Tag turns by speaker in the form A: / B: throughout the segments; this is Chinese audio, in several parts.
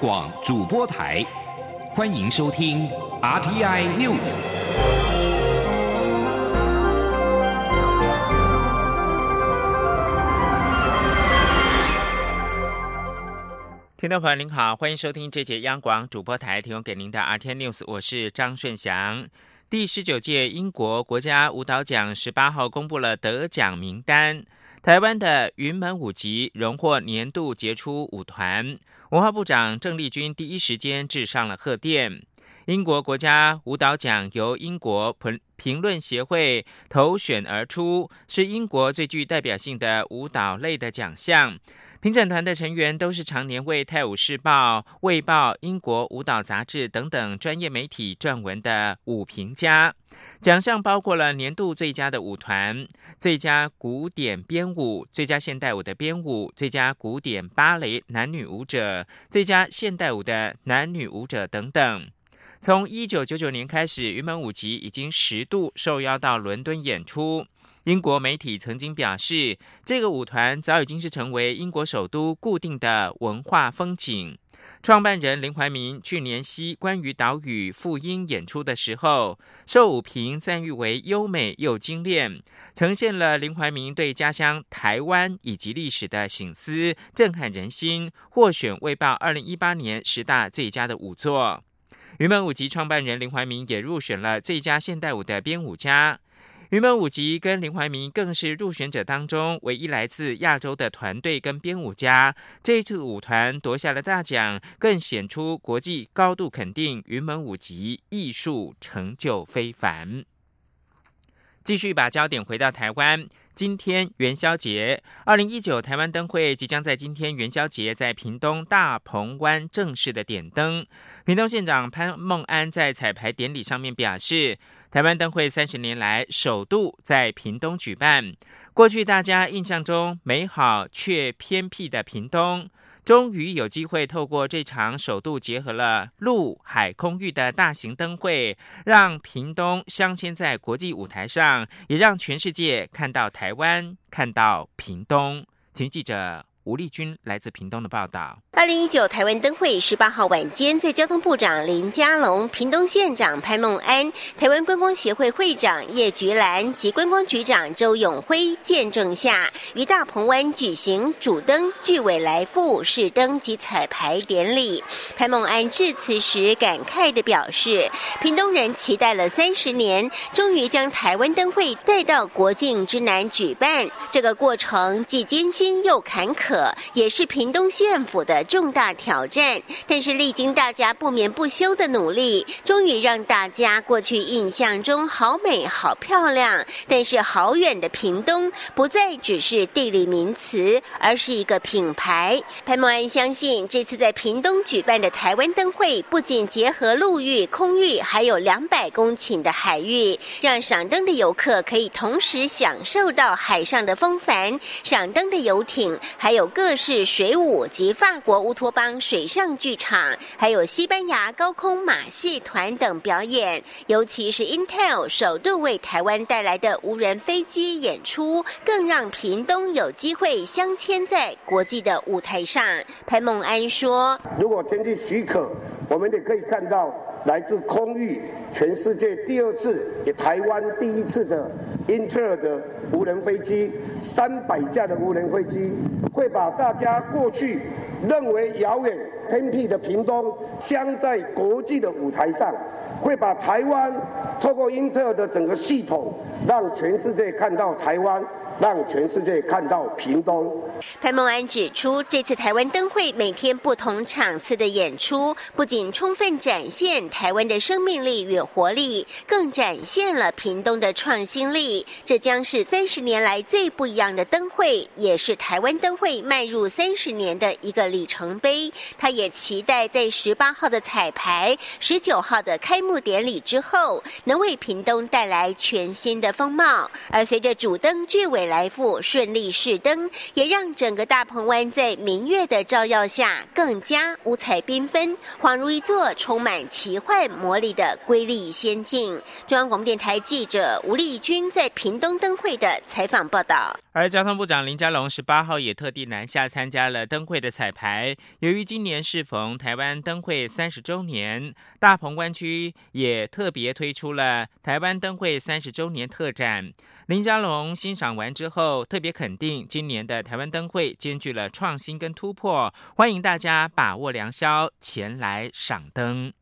A: 广主播台，欢迎收听 RTI News。
B: 听众朋友您好，欢迎收听这节央广主播台提供给您的 RTI News，我是张顺祥。第十九届英国国家舞蹈奖十八号公布了得奖名单。台湾的云门舞集荣获年度杰出舞团，文化部长郑丽君第一时间致上了贺电。英国国家舞蹈奖由英国评评论协会投选而出，是英国最具代表性的舞蹈类的奖项。评审团的成员都是常年为《泰晤士报》《卫报》《英国舞蹈杂志》等等专业媒体撰文的舞评家。奖项包括了年度最佳的舞团、最佳古典编舞、最佳现代舞的编舞、最佳古典芭蕾男女舞者、最佳现代舞的男女舞者等等。从一九九九年开始，云门舞集已经十度受邀到伦敦演出。英国媒体曾经表示，这个舞团早已经是成为英国首都固定的文化风景。创办人林怀民去年夕关于岛屿复英演出的时候，受舞评赞誉为优美又精炼，呈现了林怀民对家乡台湾以及历史的醒思，震撼人心。获选《卫报》二零一八年十大最佳的舞作。云门舞集创办人林怀民也入选了最佳现代舞的编舞家。云门舞集跟林怀民更是入选者当中唯一来自亚洲的团队跟编舞家。这一次舞团夺下了大奖，更显出国际高度肯定云门舞集艺术成就非凡。继续把焦点回到台湾。今天元宵节，二零一九台湾灯会即将在今天元宵节在屏东大鹏湾正式的点灯。屏东县长潘孟安在彩排典礼上面表示，台湾灯会三十年来首度在屏东举办。过去大家印象中美好却偏僻的屏东。终于有机会透过这场首度结合了陆海空域的大型灯会，让屏东镶嵌在国际舞台上，也让全世界看到台湾，看到屏东。请记者。吴丽君来自屏东的报道：
C: 二零一九台湾灯会十八号晚间，在交通部长林佳龙、屏东县长潘孟安、台湾观光协会会长叶菊兰及观光局长周永辉见证下，于大鹏湾举行主灯巨尾来复试灯及彩排典礼。潘孟安致辞时感慨地表示：“屏东人期待了三十年，终于将台湾灯会带到国境之南举办。这个过程既艰辛又坎坷。”也是屏东县府的重大挑战，但是历经大家不眠不休的努力，终于让大家过去印象中好美好漂亮，但是好远的屏东不再只是地理名词，而是一个品牌。潘莫安相信，这次在屏东举办的台湾灯会，不仅结合陆域、空域，还有两百公顷的海域，让赏灯的游客可以同时享受到海上的风帆、赏灯的游艇，还有。有各式水舞及法国乌托邦水上剧场，还有西班牙高空马戏团等表演，尤其是 Intel 首度为台湾带来的无人飞机演出，更让屏东有机会镶嵌在国际的舞台上。潘孟安说：“
D: 如果天气许可，我们也可以看到。”来自空域，全世界第二次，也台湾第一次的英特尔的无人飞机，三百架的无人飞机，会把大家过去认为遥远偏僻的屏东，镶在国际的舞台上，会把台湾透过英特尔的整个系统，让全世界看到台湾。让全世界看到屏东。
C: 潘孟安指出，这次台湾灯会每天不同场次的演出，不仅充分展现台湾的生命力与活力，更展现了屏东的创新力。这将是三十年来最不一样的灯会，也是台湾灯会迈入三十年的一个里程碑。他也期待在十八号的彩排、十九号的开幕典礼之后，能为屏东带来全新的风貌。而随着主灯巨尾。来复顺利试灯，也让整个大鹏湾在明月的照耀下更加五彩缤纷，恍如一座充满奇幻魔力的瑰丽仙境。中央广播电台记者吴丽君在屏东灯会的采访报道。
B: 而交通部长林佳龙十八号也特地南下参加了灯会的彩排。由于今年适逢台湾灯会三十周年，大鹏湾区也特别推出了台湾灯会三十周年特展。林佳龙欣赏完之后，特别肯定今年的台湾灯会兼具了创新跟突破，欢迎大家把握良宵前来赏灯。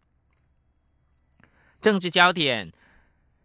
B: 政治焦点。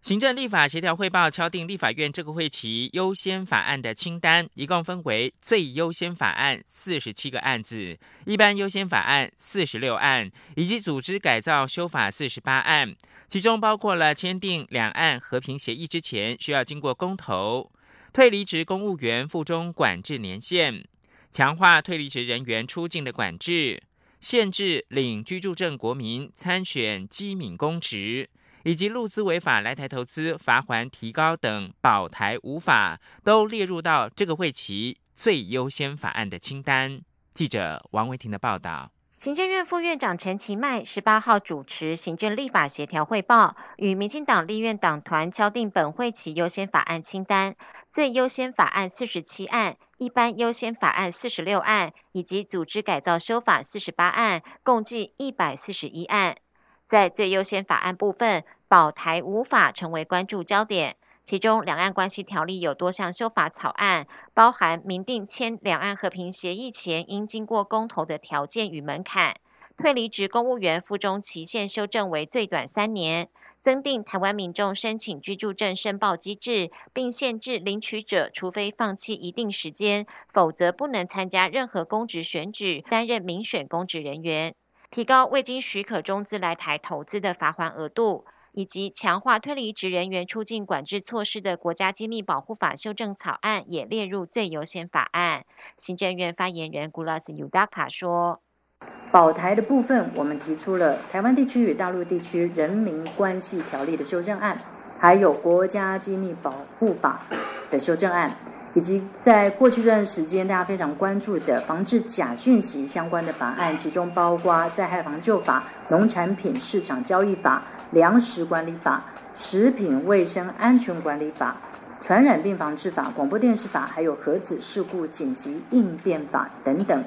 B: 行政立法协调汇报敲定立法院这个会期优先法案的清单，一共分为最优先法案四十七个案子，一般优先法案四十六案，以及组织改造修法四十八案。其中包括了签订两岸和平协议之前需要经过公投、退离职公务员附中管制年限、强化退离职人员出境的管制、限制领居住证国民参选机敏公职。以及入资违法来台投资罚还提高等保台无法都列入到这个会期最优先法案的清单。记者王维婷的报道。
E: 行政院副院长陈其迈十八号主持行政立法协调汇报，与民进党立院党团敲定本会期优先法案清单，最优先法案四十七案，一般优先法案四十六案，以及组织改造修法四十八案，共计一百四十一案。在最优先法案部分，保台无法成为关注焦点。其中，两岸关系条例有多项修法草案，包含明定签两岸和平协议前应经过公投的条件与门槛，退离职公务员附中期限修正为最短三年，增订台湾民众申请居住证申报机制，并限制领取者除非放弃一定时间，否则不能参加任何公职选举，担任民选公职人员。提高未经许可中资来台投资的罚款额度，以及强化推离职人员出境管制措施的国家机密保护法修正草案也列入最优先法案。行政院发言人古拉斯尤达卡说：“
F: 保台的部分，我们提出了台湾地区与大陆地区人民关系条例的修正案，还有国家机密保护法的修正案。”以及在过去这段时间，大家非常关注的防治假讯息相关的法案，其中包括灾害防救法、农产品市场交易法、粮食管理法、食品卫生安全管理法、传染病防治法、广播电视法，还有核子事故紧急应变法等等。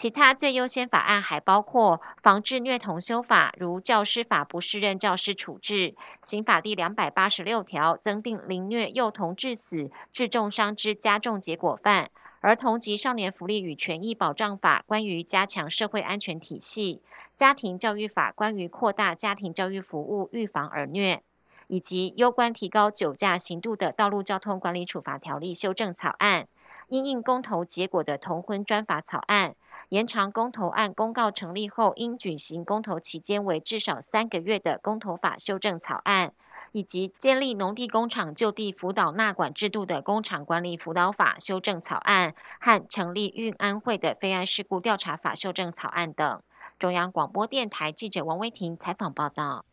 E: 其他最优先法案还包括防治虐童修法，如教师法不适任教师处置；刑法第两百八十六条增订凌虐幼童致死、致重伤之加重结果犯；儿童及少年福利与权益保障法关于加强社会安全体系；家庭教育法关于扩大家庭教育服务、预防儿虐，以及攸关提高酒驾刑度的道路交通管理处罚条例修正草案；因应公投结果的同婚专法草案。延长公投案公告成立后应举行公投期间为至少三个月的公投法修正草案，以及建立农地工厂就地辅导纳管制度的工厂管理辅导法修正草案和成立运安会的非安事故调查法修正草案等。中央广播电台记者王威婷采访报道。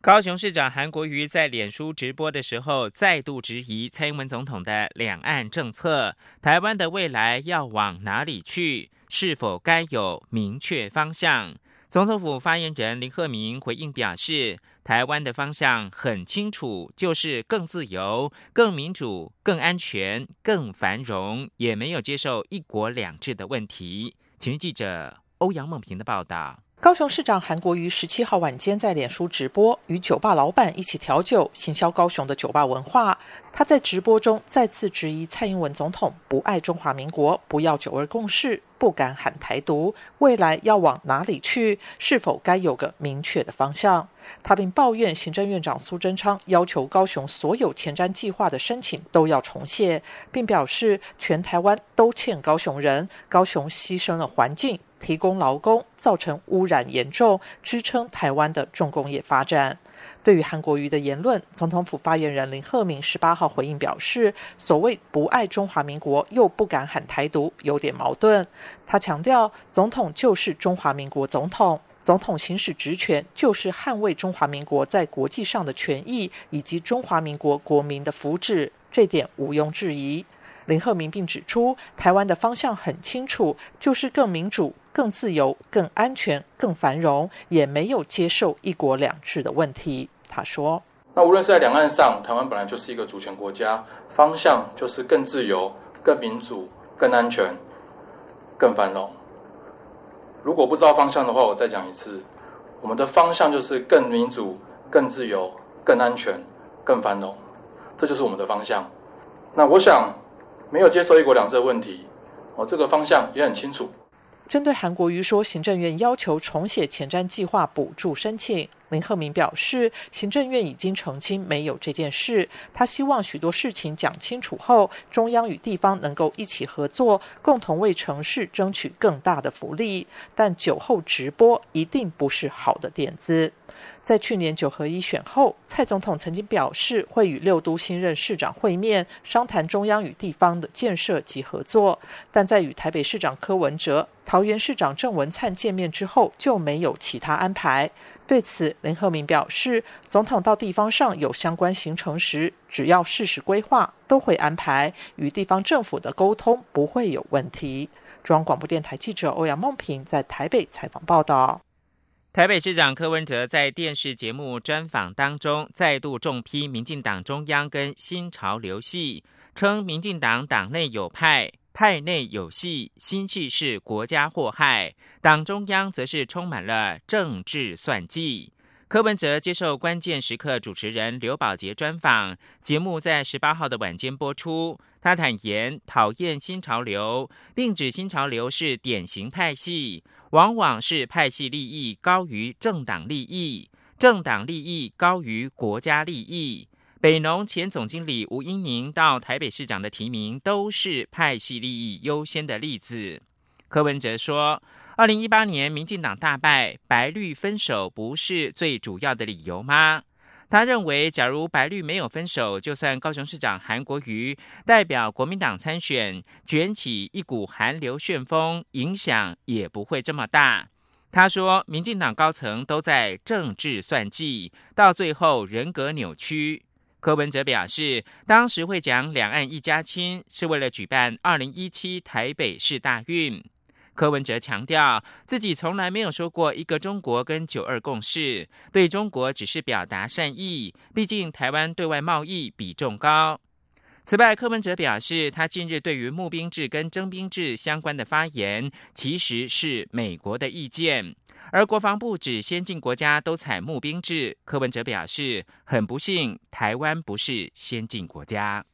B: 高雄市长韩国瑜在脸书直播的时候，再度质疑蔡英文总统的两岸政策，台湾的未来要往哪里去？是否该有明确方向？总统府发言人林鹤明回应表示，台湾的方向很清楚，就是更自由、更民主、更安全、更繁荣，也没有接受一国两制的问题。请记者欧阳梦平的报道。
G: 高雄市长韩国瑜十七号晚间在脸书直播，与酒吧老板一起调酒，行销高雄的酒吧文化。他在直播中再次质疑蔡英文总统不爱中华民国，不要九二共识，不敢喊台独，未来要往哪里去？是否该有个明确的方向？他并抱怨行政院长苏贞昌要求高雄所有前瞻计划的申请都要重写，并表示全台湾都欠高雄人，高雄牺牲了环境。提供劳工，造成污染严重，支撑台湾的重工业发展。对于韩国瑜的言论，总统府发言人林鹤明十八号回应表示：“所谓不爱中华民国，又不敢喊台独，有点矛盾。”他强调，总统就是中华民国总统，总统行使职权就是捍卫中华民国在国际上的权益以及中华民国国民的福祉，这点毋庸置疑。林鹤明并指出，台湾的方向很清楚，就是更民主。更自由、更安全、更繁荣，也没有接受一国两制的问题。他说：“
H: 那无论是在两岸上，台湾本来就是一个主权国家，方向就是更自由。”更民主、更安全、更繁荣。如果不知道方向的话，我再讲一次，我们的方向就是更民主、更自由、更安全、更繁荣，这就是我们的方向。那我想，没有接受一国两制的问题，哦，这个方向也很清楚。
G: 针对韩国瑜说，行政院要求重写前瞻计划补助申请，林鹤明表示，行政院已经澄清没有这件事。他希望许多事情讲清楚后，中央与地方能够一起合作，共同为城市争取更大的福利。但酒后直播一定不是好的点子。在去年九合一选后，蔡总统曾经表示会与六都新任市长会面，商谈中央与地方的建设及合作。但在与台北市长柯文哲、桃园市长郑文灿见面之后，就没有其他安排。对此，林鹤明表示，总统到地方上有相关行程时，只要事实规划，都会安排，与地方政府的沟通不会有问题。中央广播电台记者欧阳梦平在台北采访报道。
B: 台北市长柯文哲在电视节目专访当中，再度重批民进党中央跟新潮流系，称民进党党内有派，派内有系，新气是国家祸害，党中央则是充满了政治算计。柯文哲接受关键时刻主持人刘宝杰专访，节目在十八号的晚间播出。他坦言讨厌新潮流，并指新潮流是典型派系，往往是派系利益高于政党利益，政党利益高于国家利益。北农前总经理吴英宁到台北市长的提名，都是派系利益优先的例子。柯文哲说。二零一八年，民进党大败，白绿分手不是最主要的理由吗？他认为，假如白绿没有分手，就算高雄市长韩国瑜代表国民党参选，卷起一股韩流旋风，影响也不会这么大。他说，民进党高层都在政治算计，到最后人格扭曲。柯文哲表示，当时会讲两岸一家亲，是为了举办二零一七台北市大运。柯文哲强调，自己从来没有说过一个中国跟九二共识，对中国只是表达善意。毕竟台湾对外贸易比重高。此外，柯文哲表示，他近日对于募兵制跟征兵制相关的发言，其实是美国的意见。而国防部指先进国家都采募兵制，柯文哲表示，很不幸，台湾不是先进国家。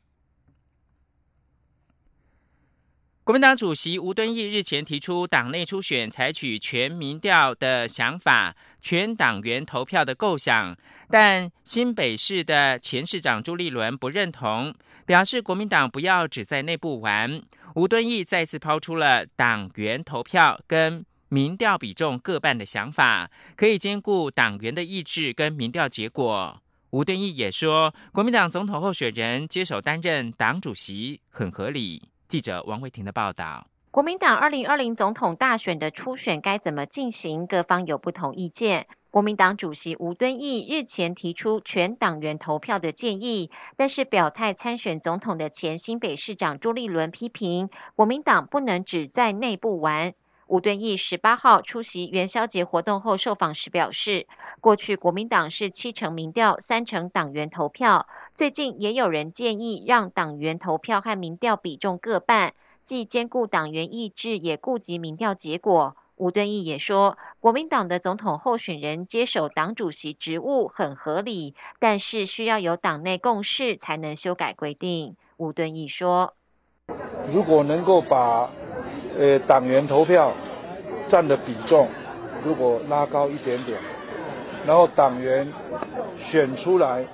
B: 国民党主席吴敦义日前提出党内初选采取全民调的想法，全党员投票的构想，但新北市的前市长朱立伦不认同，表示国民党不要只在内部玩。吴敦义再次抛出了党员投票跟民调比重各半的想法，可以兼顾党员的意志跟民调结果。吴敦义也说，国民党总统候选人接手担任党主席很合理。记者王慧婷的报道：
E: 国民党二零二零总统大选的初选该怎么进行？各方有不同意见。国民党主席吴敦义日前提出全党员投票的建议，但是表态参选总统的前新北市长朱立伦批评国民党不能只在内部玩。吴敦义十八号出席元宵节活动后受访时表示，过去国民党是七成民调、三成党员投票，最近也有人建议让党员投票和民调比重各半，既兼顾党员意志，也顾及民调结果。吴敦义也说，国民党的总统候选人接手党主席职务很合理，但是需要有党内共识才能修改规定。吴敦义说，
I: 如果能够把呃，党员投票占的比重如果拉高一点点，然后党员选出来，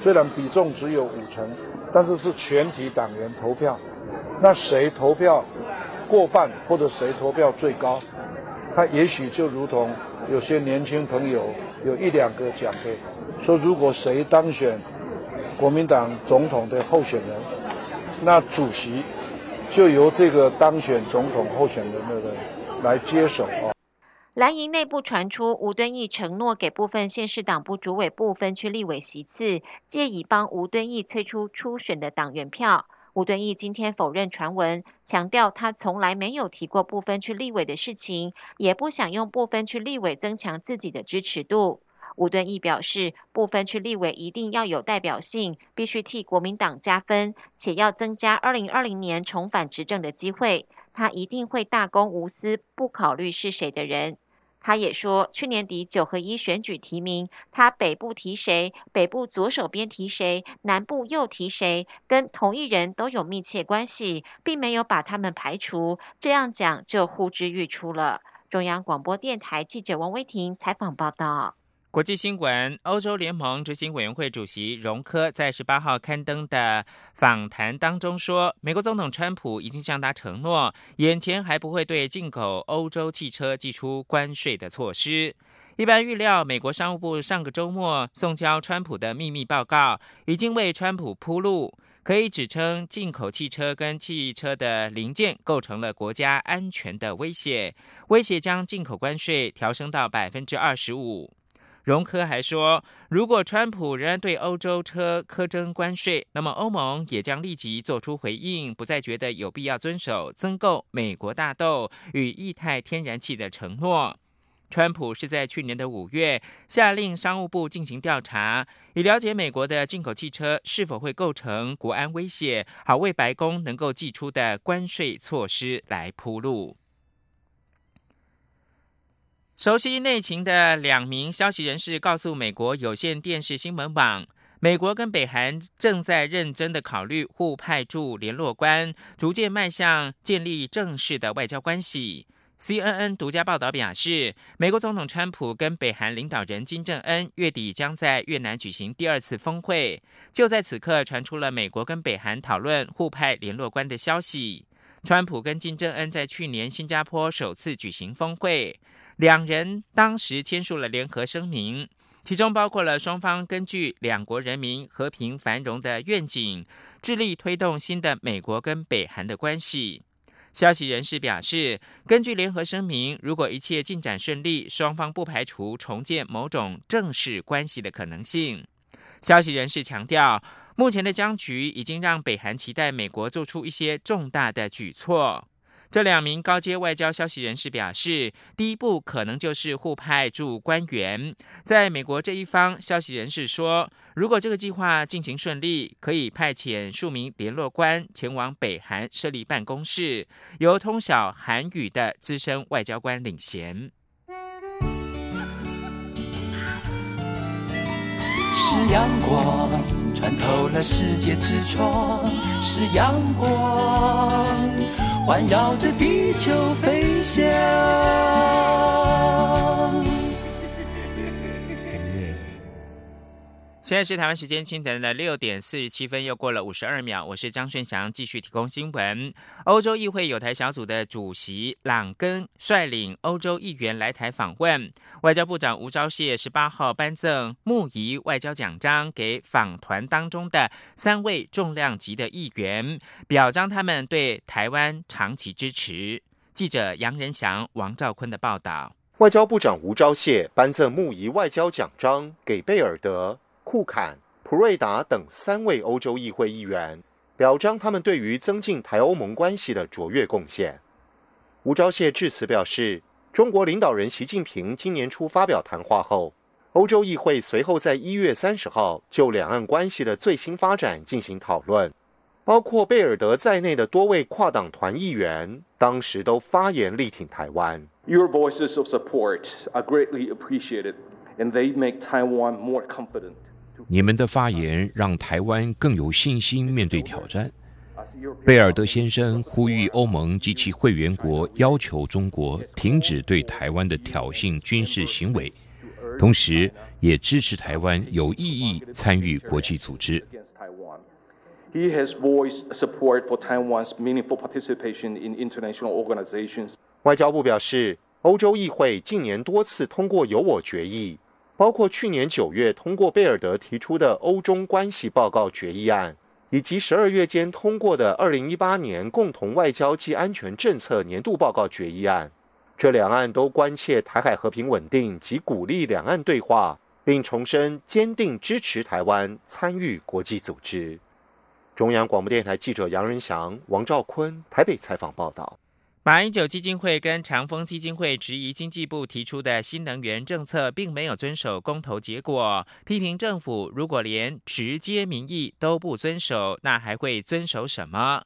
I: 虽然比重只有五成，但是是全体党员投票，那谁投票过半或者谁投票最高，他也许就如同有些年轻朋友有一两个讲的，说如果谁当选国民党总统的候选人，那主席。就由这个当选总统候选人的人来接手啊。
E: 蓝营内部传出，吴敦义承诺给部分县市党部主委部分区立委席次，借以帮吴敦义催出初选的党员票。吴敦义今天否认传闻，强调他从来没有提过部分区立委的事情，也不想用部分区立委增强自己的支持度。吴敦义表示，部分区立委一定要有代表性，必须替国民党加分，且要增加二零二零年重返执政的机会。他一定会大公无私，不考虑是谁的人。他也说，去年底九合一选举提名，他北部提谁，北部左手边提谁，南部又提谁，跟同一人都有密切关系，并没有把他们排除。这样讲就呼之欲出了。中央广播电台记者王威婷采访报道。
B: 国际新闻：欧洲联盟执行委员会主席容科在十八号刊登的访谈当中说，美国总统川普已经向他承诺，眼前还不会对进口欧洲汽车寄出关税的措施。一般预料，美国商务部上个周末送交川普的秘密报告，已经为川普铺路，可以指称进口汽车跟汽车的零件构成了国家安全的威胁，威胁将进口关税调升到百分之二十五。荣科还说，如果川普仍然对欧洲车苛征关税，那么欧盟也将立即做出回应，不再觉得有必要遵守增购美国大豆与液态天然气的承诺。川普是在去年的五月下令商务部进行调查，以了解美国的进口汽车是否会构成国安威胁，好为白宫能够寄出的关税措施来铺路。熟悉内情的两名消息人士告诉美国有线电视新闻网，美国跟北韩正在认真的考虑互派驻联络官，逐渐迈向建立正式的外交关系。CNN 独家报道表示，美国总统川普跟北韩领导人金正恩月底将在越南举行第二次峰会。就在此刻，传出了美国跟北韩讨论互派联络官的消息。川普跟金正恩在去年新加坡首次举行峰会。两人当时签署了联合声明，其中包括了双方根据两国人民和平繁荣的愿景，致力推动新的美国跟北韩的关系。消息人士表示，根据联合声明，如果一切进展顺利，双方不排除重建某种正式关系的可能性。消息人士强调，目前的僵局已经让北韩期待美国做出一些重大的举措。这两名高阶外交消息人士表示，第一步可能就是互派驻官员。在美国这一方，消息人士说，如果这个计划进行顺利，可以派遣数名联络官前往北韩设立办公室，由通晓韩语的资深外交官领衔。是阳光穿透了世界之窗，是阳光。环绕着地球飞翔。现在是台湾时间清晨的六点四十七分，又过了五十二秒。我是张顺祥，继续提供新闻。欧洲议会有台小组的主席朗根率领欧洲议员来台访问，外交部长吴钊燮十八号颁赠木仪外交奖章给访团当中的三位重量级的议员，表彰他们对台湾长期支持。记者杨仁祥、王兆坤的报道。
J: 外交部长吴钊燮颁赠木仪外交奖章给贝尔德。库坎、普瑞达等三位欧洲议会议员，表彰他们对于增进台欧盟关系的卓越贡献。吴钊燮致辞表示，中国领导人习近平今年初发表谈话后，欧洲议会随后在一月三十号就两岸关系的最新发展进行讨论，包括贝尔德在内的多位跨党团议员当时都发言力挺台湾。Your voices of support are greatly appreciated,
K: and they make Taiwan more confident. 你们的发言让台湾更有信心面对挑战。贝尔德先生呼吁欧盟及其会员国要求中国停止对台湾的挑衅军事行为，同时也支持台湾有意义参与国际组织。He has voiced support for Taiwan's
J: meaningful participation in international organizations. 外交部表示，欧洲议会近年多次通过由我决议。包括去年九月通过贝尔德提出的欧中关系报告决议案，以及十二月间通过的二零一八年共同外交及安全政策年度报告决议案，这两岸都关切台海和平稳定及鼓励两岸对话，并重申坚定支持台湾参与国际组织。中央广播电台记者杨仁祥、王兆坤台北采访报道。
B: 马英九基金会跟长风基金会质疑经济部提出的新能源政策并没有遵守公投结果，批评政府如果连直接民意都不遵守，那还会遵守什么？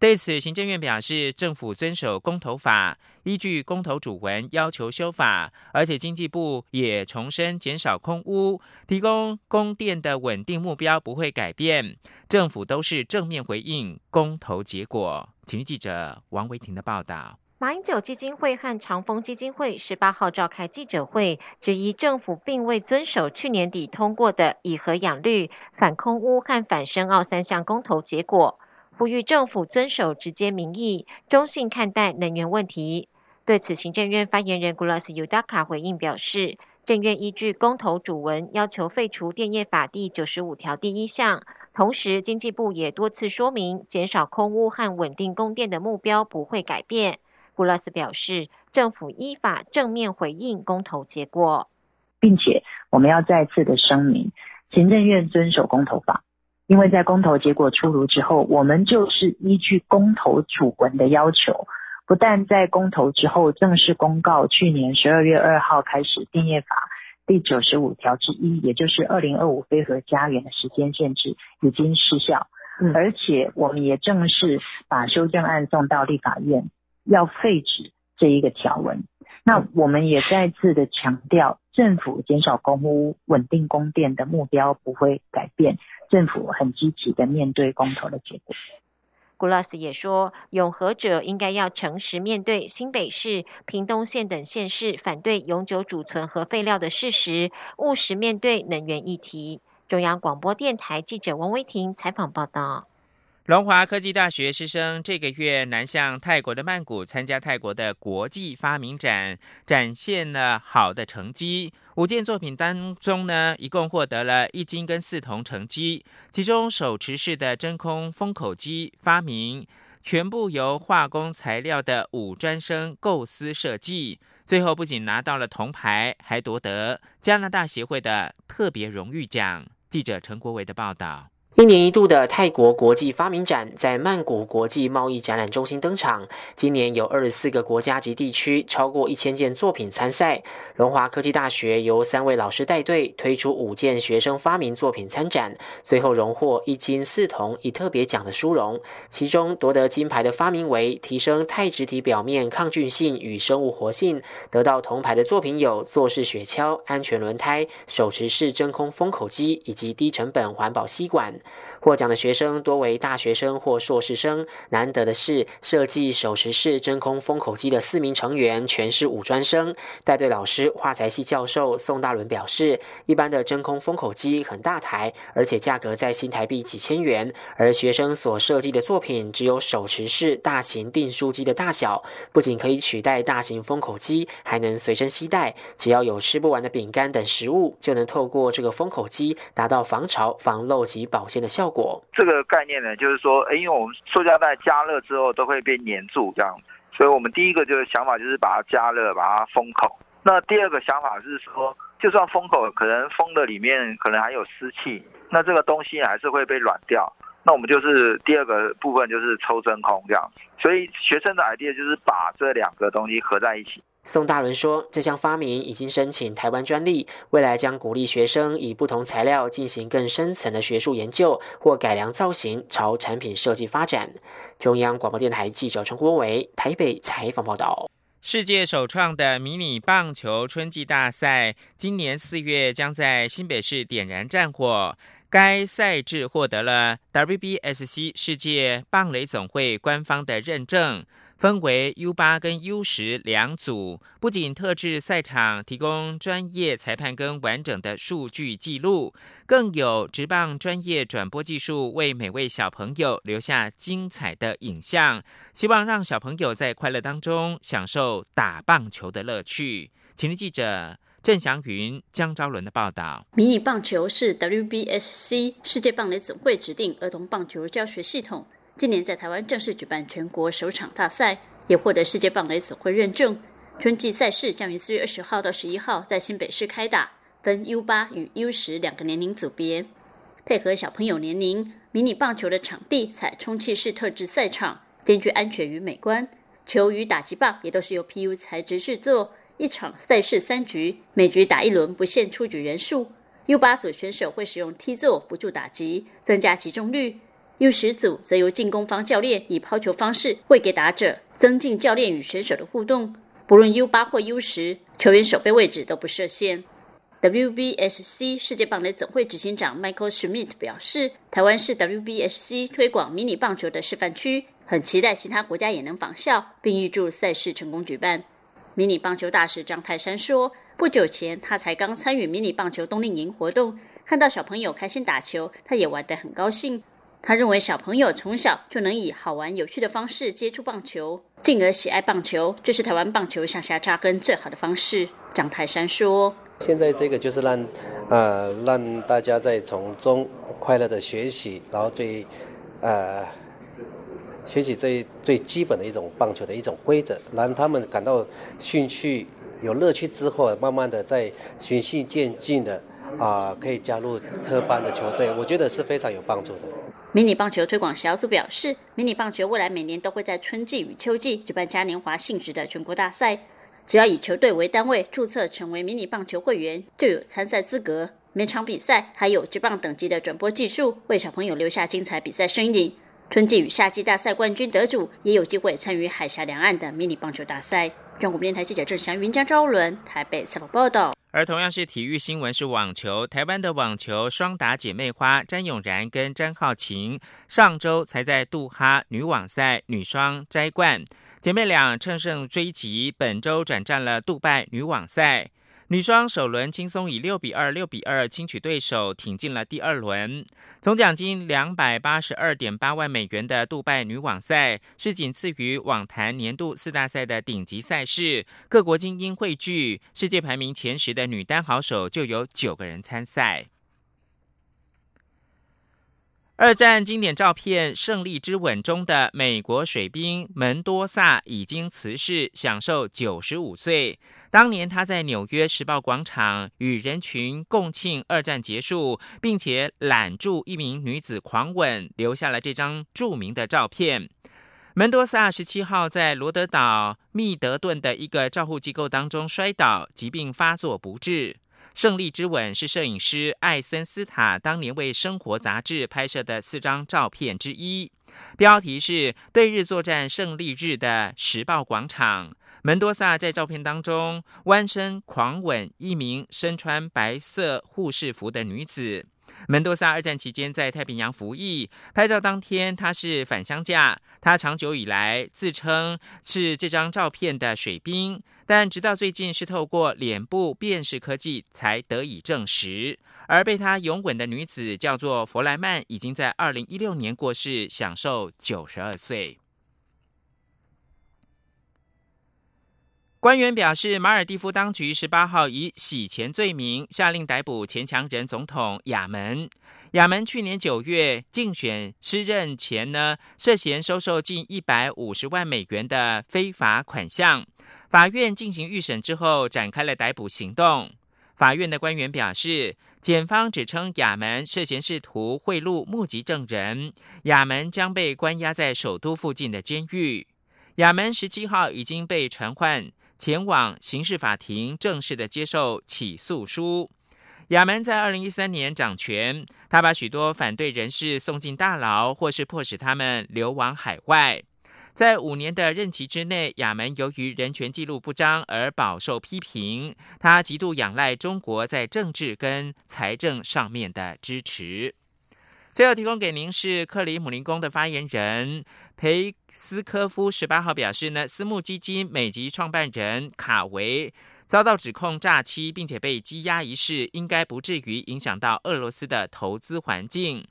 B: 对此，行政院表示，政府遵守公投法，依据公投主文要求修法，而且经济部也重申减少空屋、提供供电的稳定目标不会改变，政府都是正面回应公投结果。请记者王维婷的报道。
E: 马英九基金会和长丰基金会十八号召开记者会，质疑政府并未遵守去年底通过的以核养绿、反空屋和反深澳三项公投结果。呼吁政府遵守直接民意，中性看待能源问题。对此，行政院发言人 Gulas Udaka 回应表示，政院依据公投主文要求废除电业法第九十五条第一项，同时经济部也多次说明，减少空屋和稳定供电的目标不会改变。Gulas 表示，政府依法正面回应公投结果，
L: 并且我们要再次的声明，行政院遵守公投法。因为在公投结果出炉之后，我们就是依据公投主文的要求，不但在公投之后正式公告，去年十二月二号开始定业法第九十五条之一，也就是二零二五非核家园的时间限制已经失效，而且我们也正式把修正案送到立法院，要废止这一个条文。那我们也再次的强调，政府减少公屋、稳定供电的目标不会改变。政府很积极的面对公投的结果。
E: 古拉斯也说，永和者应该要诚实面对新北市、屏东县等县市反对永久储存核废料的事实，务实面对能源议题。中央广播电台记者王威婷采访报道。
B: 龙华科技大学师生这个月南向泰国的曼谷参加泰国的国际发明展，展现了好的成绩。五件作品当中呢，一共获得了一金跟四铜成绩。其中手持式的真空封口机发明，全部由化工材料的五专生构思设计。最后不仅拿到了铜牌，还夺得加拿大协会的特别荣誉奖。记者陈国维的报道。
M: 一年一度的泰国国际发明展在曼谷国际贸易展览中心登场。今年有二十四个国家及地区，超过一千件作品参赛。龙华科技大学由三位老师带队，推出五件学生发明作品参展，最后荣获一金四铜一特别奖的殊荣。其中夺得金牌的发明为提升钛质体表面抗菌性与生物活性；得到铜牌的作品有坐式雪橇、安全轮胎、手持式真空封口机以及低成本环保吸管。获奖的学生多为大学生或硕士生。难得的是，设计手持式真空封口机的四名成员全是五专生。带队老师化材系教授宋大伦表示，一般的真空封口机很大台，而且价格在新台币几千元，而学生所设计的作品只有手持式大型订书机的大小，不仅可以取代大型封口机，还能随身携带。只要有吃不完的饼干等食物，就能透过这个封口机达到防潮、防漏及保鲜。的效果，
N: 这个概念呢，就是说，哎，因为我们塑胶袋加热之后都会被粘住，这样，所以我们第一个就是想法就是把它加热，把它封口。那第二个想法是说，就算封口，可能封的里面可能还有湿气，那这个东西还是会被软掉。那我们就是第二个部分就是抽真空这样，所以学生的 idea 就是把这两个东西合在一起。
M: 宋大伦说：“这项发明已经申请台湾专利，未来将鼓励学生以不同材料进行更深层的学术研究，或改良造型，朝产品设计发展。”中央广播电台记者陈国伟台北采访报道。
B: 世界首创的迷你棒球春季大赛，今年四月将在新北市点燃战火。该赛制获得了 WBSC 世界棒垒总会官方的认证。分为 U 八跟 U 十两组，不仅特制赛场提供专业裁判跟完整的数据记录，更有直棒专业转播技术为每位小朋友留下精彩的影像，希望让小朋友在快乐当中享受打棒球的乐趣。请听记者郑祥云、江昭伦的报道。
O: 迷你棒球是 WBSC 世界棒垒总会指定儿童棒球教学系统。今年在台湾正式举办全国首场大赛，也获得世界棒垒总会认证。春季赛事将于四月二十号到十一号在新北市开打，分 U 八与 U 十两个年龄组别，配合小朋友年龄。迷你棒球的场地采充气式特制赛场，兼具安全与美观。球与打击棒也都是由 PU 材质制作。一场赛事三局，每局打一轮，不限出局人数。U 八组选手会使用 T 座辅助打击，增加集中率。U 十组则由进攻方教练以抛球方式喂给打者，增进教练与选手的互动。不论 U 八或 U 十，球员守备位置都不设限。WBSC 世界棒垒总会执行长 Michael Schmidt 表示：“台湾是 WBSC 推广迷你棒球的示范区，很期待其他国家也能仿效，并预祝赛事成功举办。”迷你棒球大使张泰山说：“不久前他才刚参与迷你棒球冬令营活动，看到小朋友开心打球，他也玩得很高兴。他认为小朋友从小就能以好玩有趣的方式接触棒球，进而喜爱棒球，这是台湾棒球向下扎根最好的方式。”张泰山说。
P: 现在这个就是让，呃，让大家在从中快乐的学习，然后最，呃，学习最最基本的一种棒球的一种规则，让他们感到兴趣、有乐趣之后，慢慢的在循序渐进的啊，可以加入科班的球队，我觉得是非常有帮助的。
O: 迷你棒球推广小组表示，迷你棒球未来每年都会在春季与秋季举办嘉年华性质的全国大赛。只要以球队为单位注册成为迷你棒球会员，就有参赛资格。每场比赛还有职棒等级的转播技术，为小朋友留下精彩比赛身影。春季与夏季大赛冠军得主也有机会参与海峡两岸的迷你棒球大赛。中国电台记者郑祥云、江昭伦台北采访报道。
B: 而同样是体育新闻，是网球。台湾的网球双打姐妹花詹永然跟詹浩晴上周才在杜哈女网赛女双摘冠，姐妹俩乘胜追击，本周转战了杜拜女网赛。女双首轮轻松以六比二、六比二轻取对手，挺进了第二轮。总奖金两百八十二点八万美元的杜拜女网赛，是仅次于网坛年度四大赛的顶级赛事，各国精英汇聚，世界排名前十的女单好手就有九个人参赛。二战经典照片《胜利之吻》中的美国水兵门多萨已经辞世，享受九十五岁。当年他在纽约时报广场与人群共庆二战结束，并且揽住一名女子狂吻，留下了这张著名的照片。门多萨十七号在罗德岛密德顿的一个照护机构当中摔倒，疾病发作不治。《胜利之吻》是摄影师艾森斯塔当年为《生活》杂志拍摄的四张照片之一，标题是“对日作战胜利日的时报广场”。门多萨在照片当中弯身狂吻一名身穿白色护士服的女子。门多萨二战期间在太平洋服役，拍照当天他是返乡假。他长久以来自称是这张照片的水兵，但直到最近是透过脸部辨识科技才得以证实。而被他拥吻的女子叫做弗莱曼，已经在二零一六年过世，享受九十二岁。官员表示，马尔蒂夫当局十八号以洗钱罪名下令逮捕前强人总统亚门。亚门去年九月竞选施任前呢，涉嫌收受近一百五十万美元的非法款项。法院进行预审之后，展开了逮捕行动。法院的官员表示，检方指称亚门涉嫌试图贿赂目击证人，亚门将被关押在首都附近的监狱。亚门十七号已经被传唤。前往刑事法庭正式的接受起诉书。亚门在二零一三年掌权，他把许多反对人士送进大牢，或是迫使他们流亡海外。在五年的任期之内，亚门由于人权记录不彰而饱受批评。他极度仰赖中国在政治跟财政上面的支持。最后提供给您是克里姆林宫的发言人裴斯科夫十八号表示呢，私募基金美籍创办人卡维遭到指控诈欺，并且被羁押一事，应该不至于影响到俄罗斯的投资环境。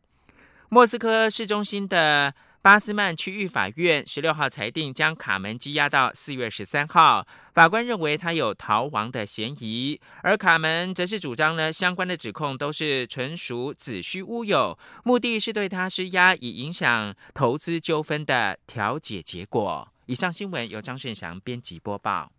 B: 莫斯科市中心的。巴斯曼区域法院十六号裁定，将卡门羁押到四月十三号。法官认为他有逃亡的嫌疑，而卡门则是主张呢，相关的指控都是纯属子虚乌有，目的是对他施压，以影响投资纠纷的调解结果。以上新闻由张顺祥编辑播报。